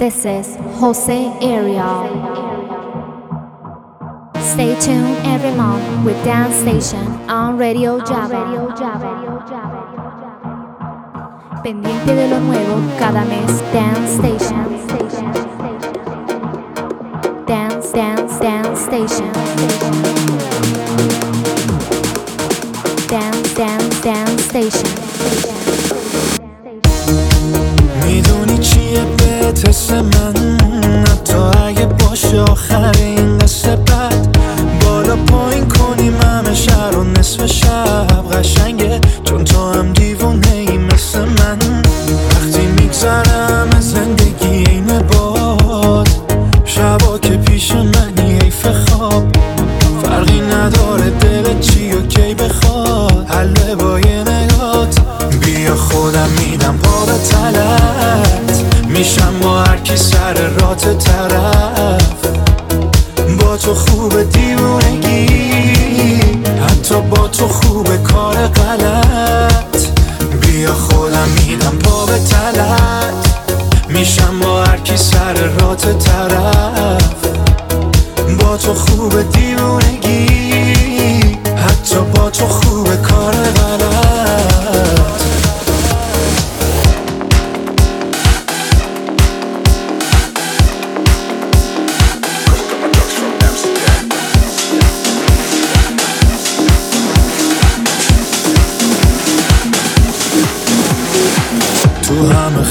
This is Jose Ariel. Stay tuned every month with Dance Station on Radio Java. Pendiente de lo nuevo cada mes, Dance Station. Dance, dance, dance station. Dance, dance, dance station. حس من حتی اگه باشه آخر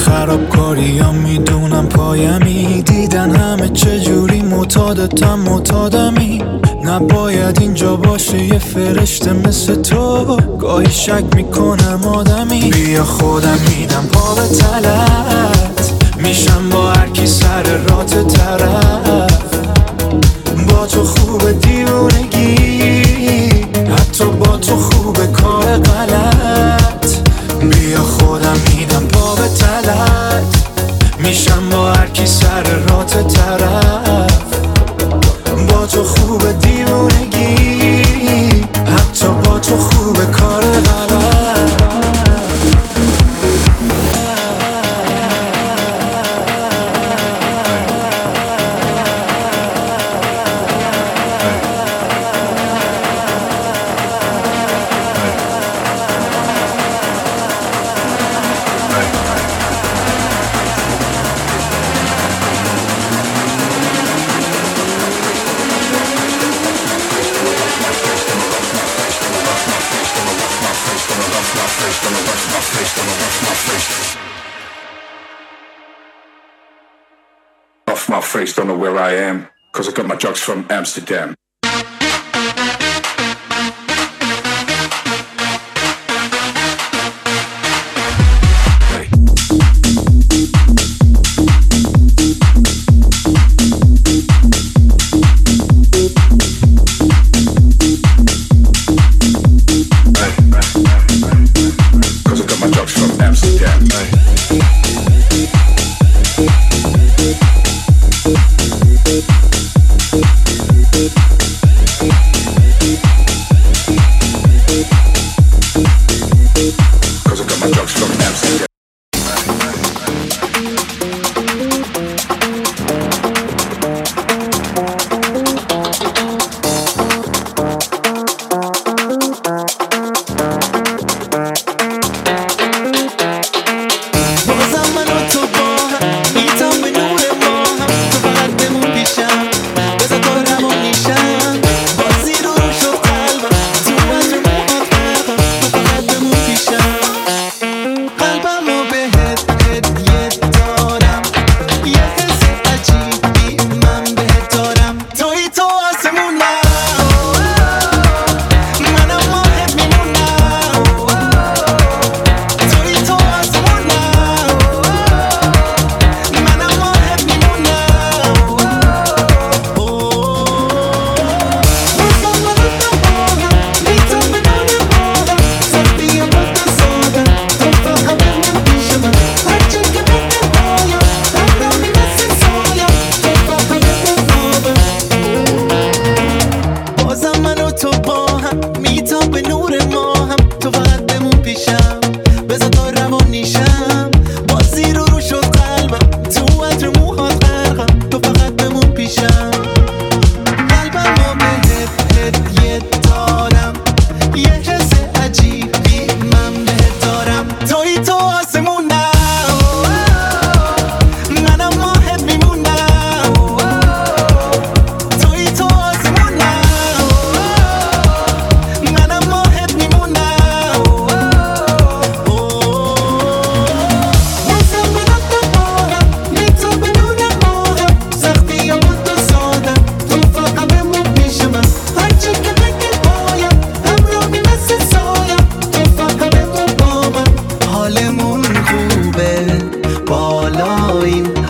خرابکاری ها می‌دونم پایمی. دیدن همه چجوری متادتم متادمی نباید اینجا باشه یه فرشته مثل تو. گاهی شک می‌کنم آدمی. بیا خودم میدم پا به تلت. میشم با هر کی سر رات طرف. با تو خوب دیوونگی. حتی با تو خوب کار غلط. بیا خودم میدم پا به تلت. میشم با هر کی سر رات طرف. با تو خوب دیوونگی. From Amsterdam.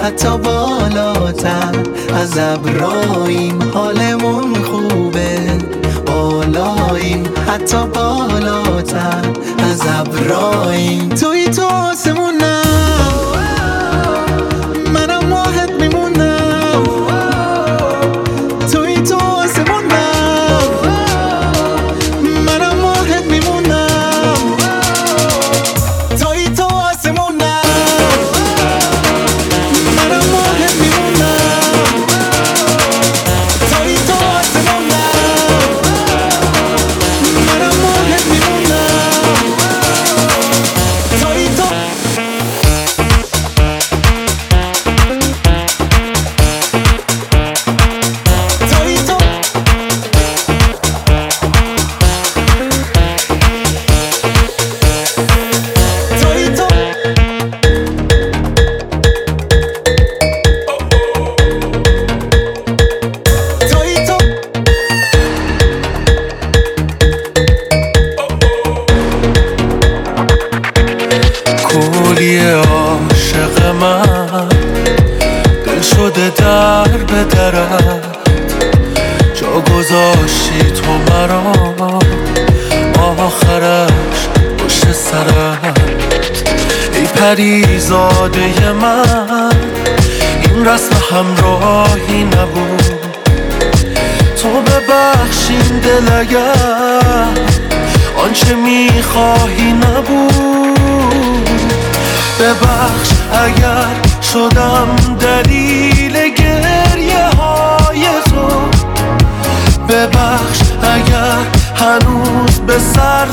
حتی بالاتر. از ابراییم حالمون خوبه. بالاییم حتی بالاتر. از ابراییم. توی تو آسمونم همراهی نبود. تو ببخشین دل آنچه می‌خواهی نبود. ببخش اگر شدم دلیل گریه های تو. ببخش اگر هنوز به سر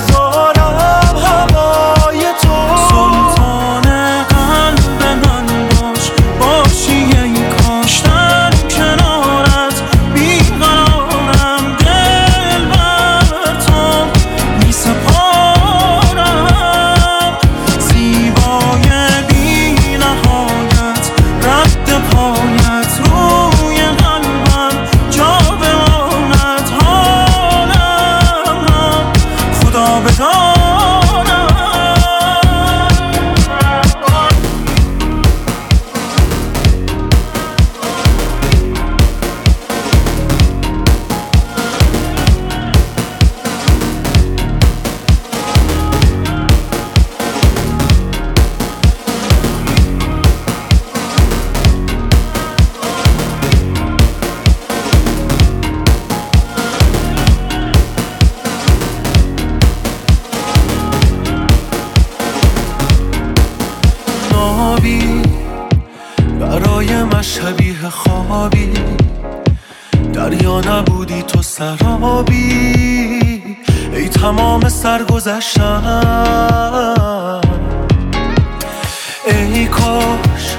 ای کاش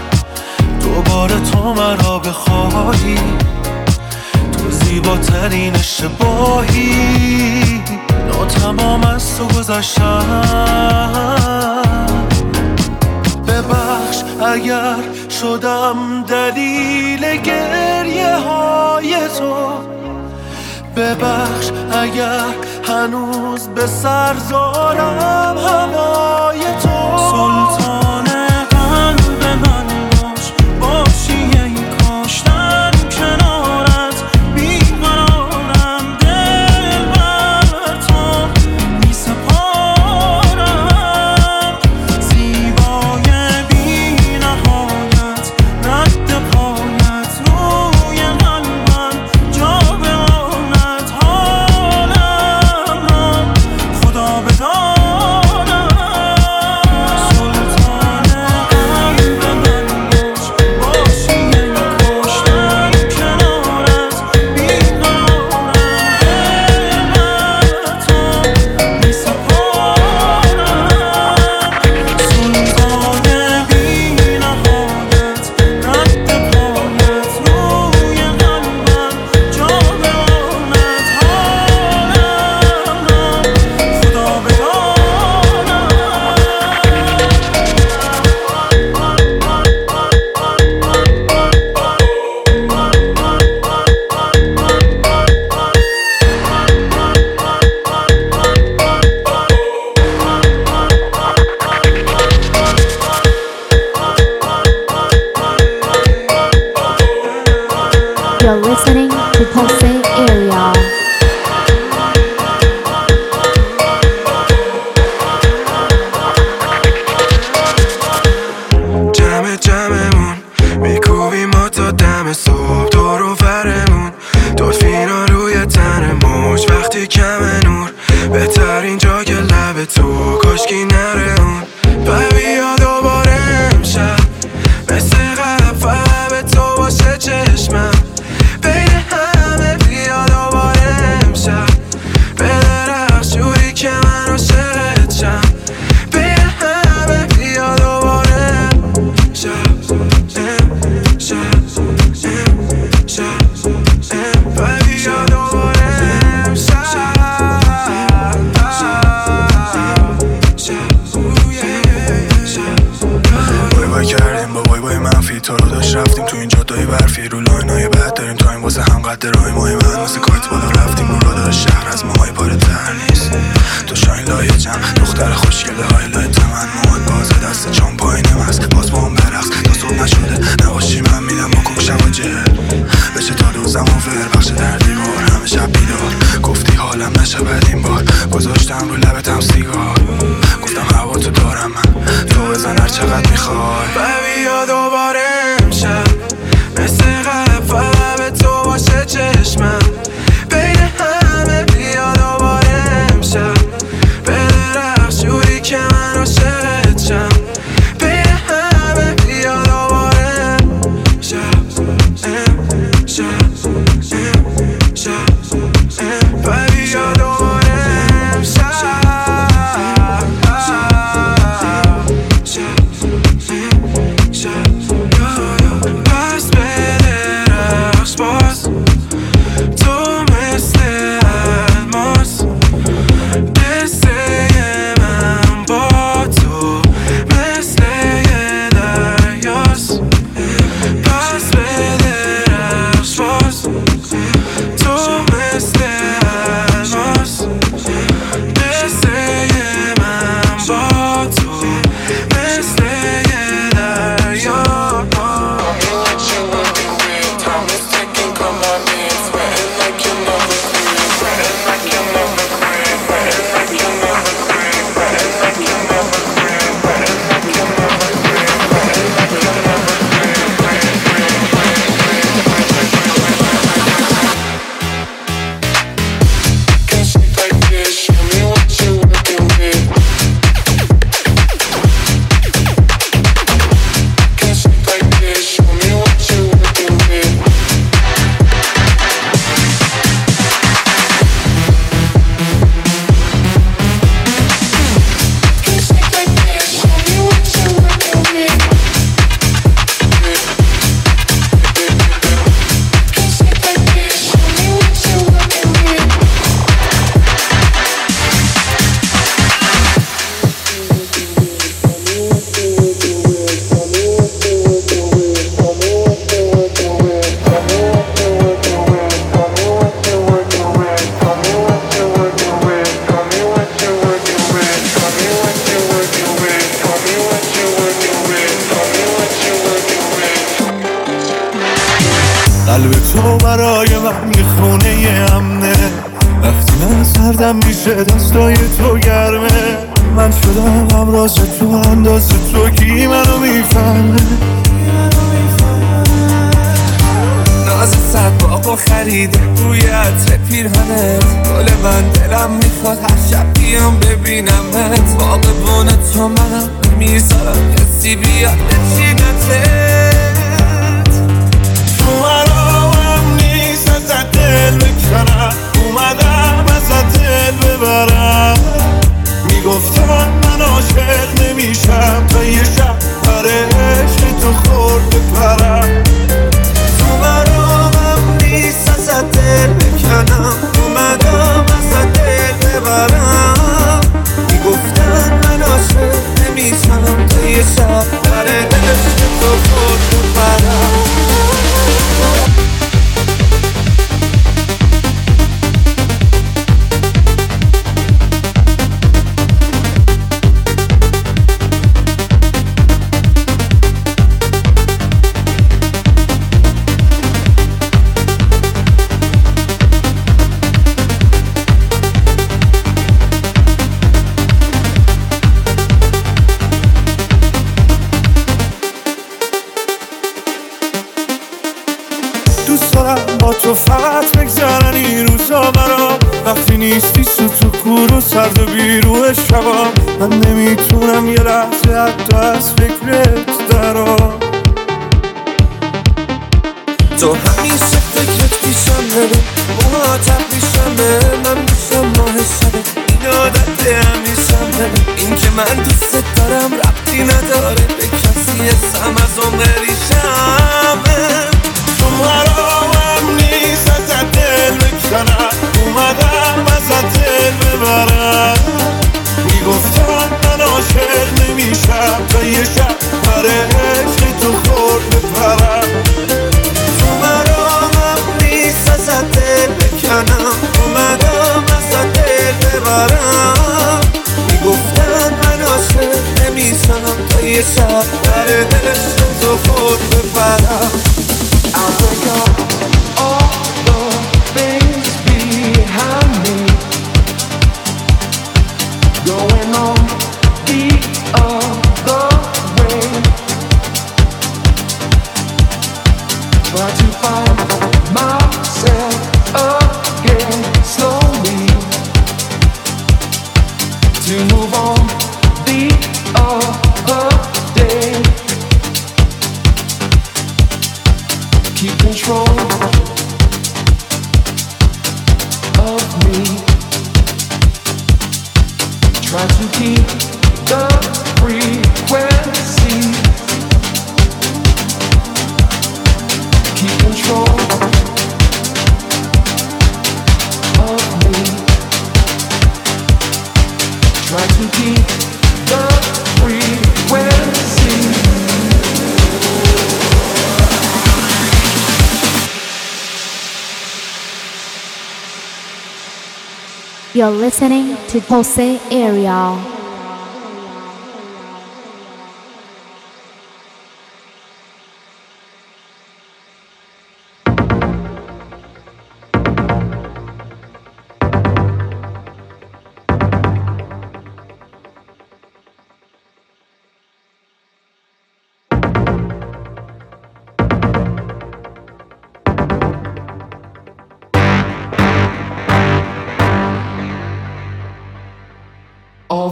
دوباره تو مرا بخواهی تو زیباترین اشتباهی. ناتمام از تو گذشتم. ببخش اگر شدم دلیل گریه های تو. ببخش اگر هنوز به سر دارم هوای تو. بزن هر چقدر می‌خوای. دردم میشه دستای تو گرمه. من شدم همراز تو انداز تو کی منو می‌فهمه؟ ناز صد باقا خریده توی عطر پیرهنت گل من دلم می‌خواد هر شب بیام ببینمت. بونه تو منم می‌ذارم کسی بیاد بچینتت تو مرامم نیست از دل بکنم اومدم ببرم. می‌گفتن من عاشق نمیشم. تا یه شب پر عشق تو خورد بپرم تو برامم نیست از دل بکنم. اومدم از دل ببرم. تو همیشه فکرت پیشمه. مخاطب من میشم ماه سره این عادت همیشمه. این که من You're listening to Jose Ariel.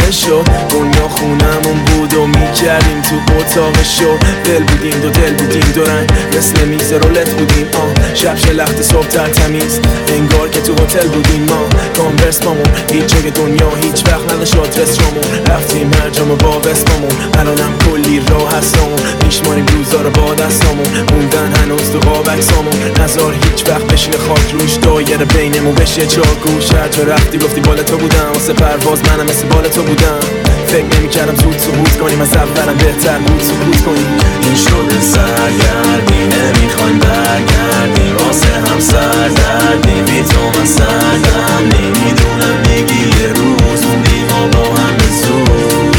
شد دنیا خونمون بود و می‌کردیم تو اتاق شو دل بودیم دو دل بودیم دو رنگ. مثل میز رولت بودیم. آه شب شلخت صبح تر تمیز. انگار که تو هتل بودیم. ما کانورس بامون هیچ جای دنیا هیچ وقت نداشت آدرس جامون. رفتیم هر جا ما با وسپامون الانم کلی راه هستامون. میشماریم روزا رو با دستامون. موندن هنوز تو قاب عکسامون. نزار هیچ وقت بشینه خاک روش. دایره بینمون بشه چهار گوش هر جا رفتی گفتی بال تو بودم. واسه پرواز منم مثل بال تو بودم. فکر نمی‌کردم زود سقوط کنیم از اولم بهتر بود سکوت کنیم این شده سرگردی. نمی‌خوایم برگردیم. واسه هم سردردی. بی تو من سردم. نمی‌دونم میگی یه روز. موندیم ما با هم به زود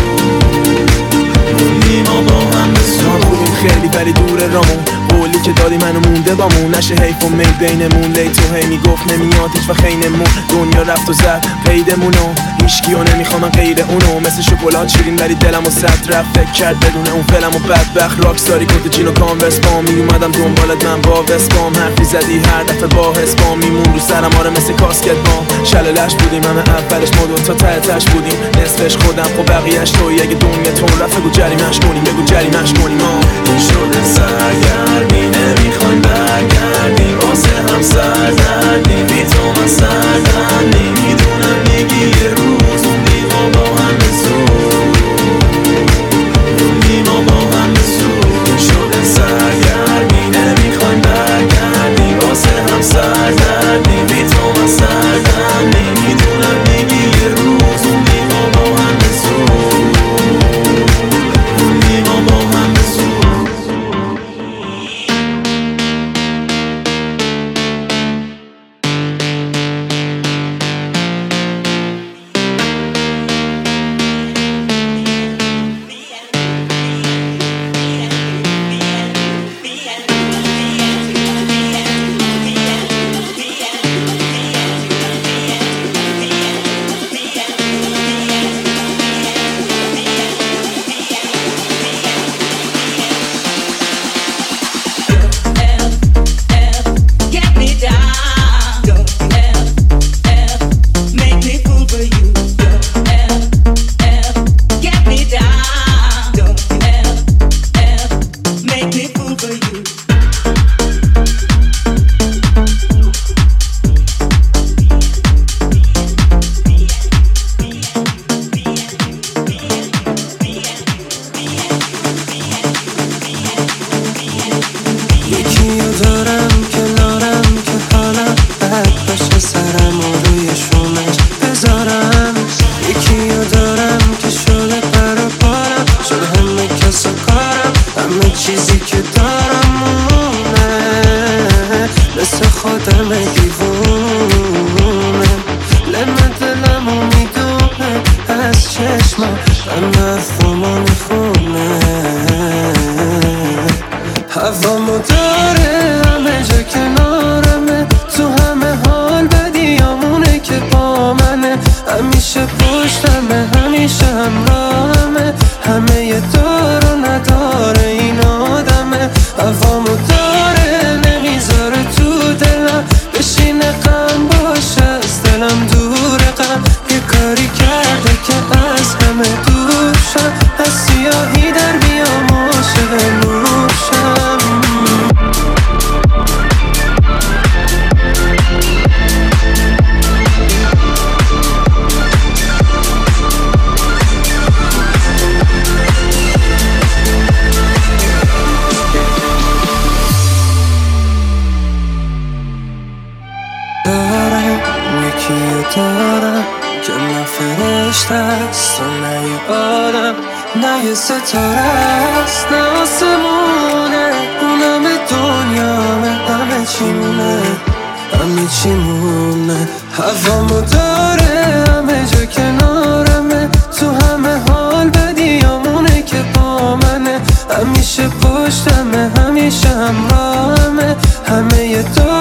موندیم ما با هم به زود خیلی ولی دور رامون. قولی که دادی منو مونده بامون نشه حیف و میل بینمون. لی تو هی می‌گفت نمیاد هیچ و خینمون. دنیا رفت و زد قیدمونو هیچکی و نمی‌خوام من غیر اونو. مثل شکلات شیرین ولی دلم و صد رفت. فکر کرد بدون اون فلم و بدبخت. راکستاری کت جین و کانورس با میومدم دنبالت من با وسپام حرفی زدی هر دفعه با حسبام میمون رو سرم آره مثل کاسکت بام. شللش بودیم همه اولش ما دو تا ته تش بودیم. نصفش خودم خب بقیهش توی اگه دنیا تون رفت بگو جریمش کنیم بگو جریمش کنیم. این شده سرگردی نمی‌خوایم برگردیم واسه هم سردردی بی تو من سردم نمی‌دونم میگی یه روز همه چی مونه. هوامو داره همه جا کنارمه. تو همه حال بدیامونه که با منه. همیشه پشتمه همیشه همراهمه. همه ی تو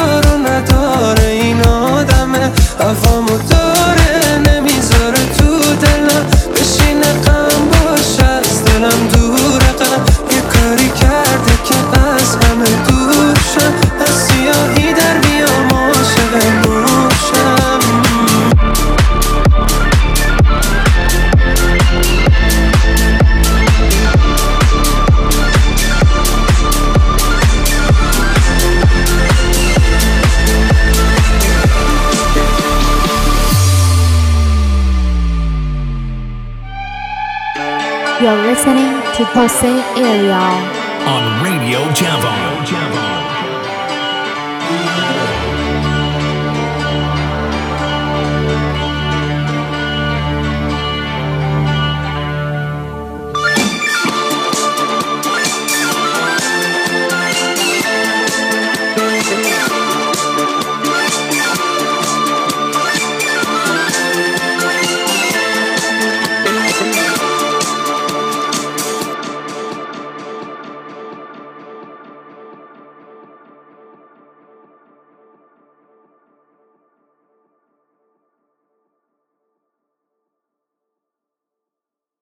You're listening to Jose Ariel on Radio Javon. Radio Java.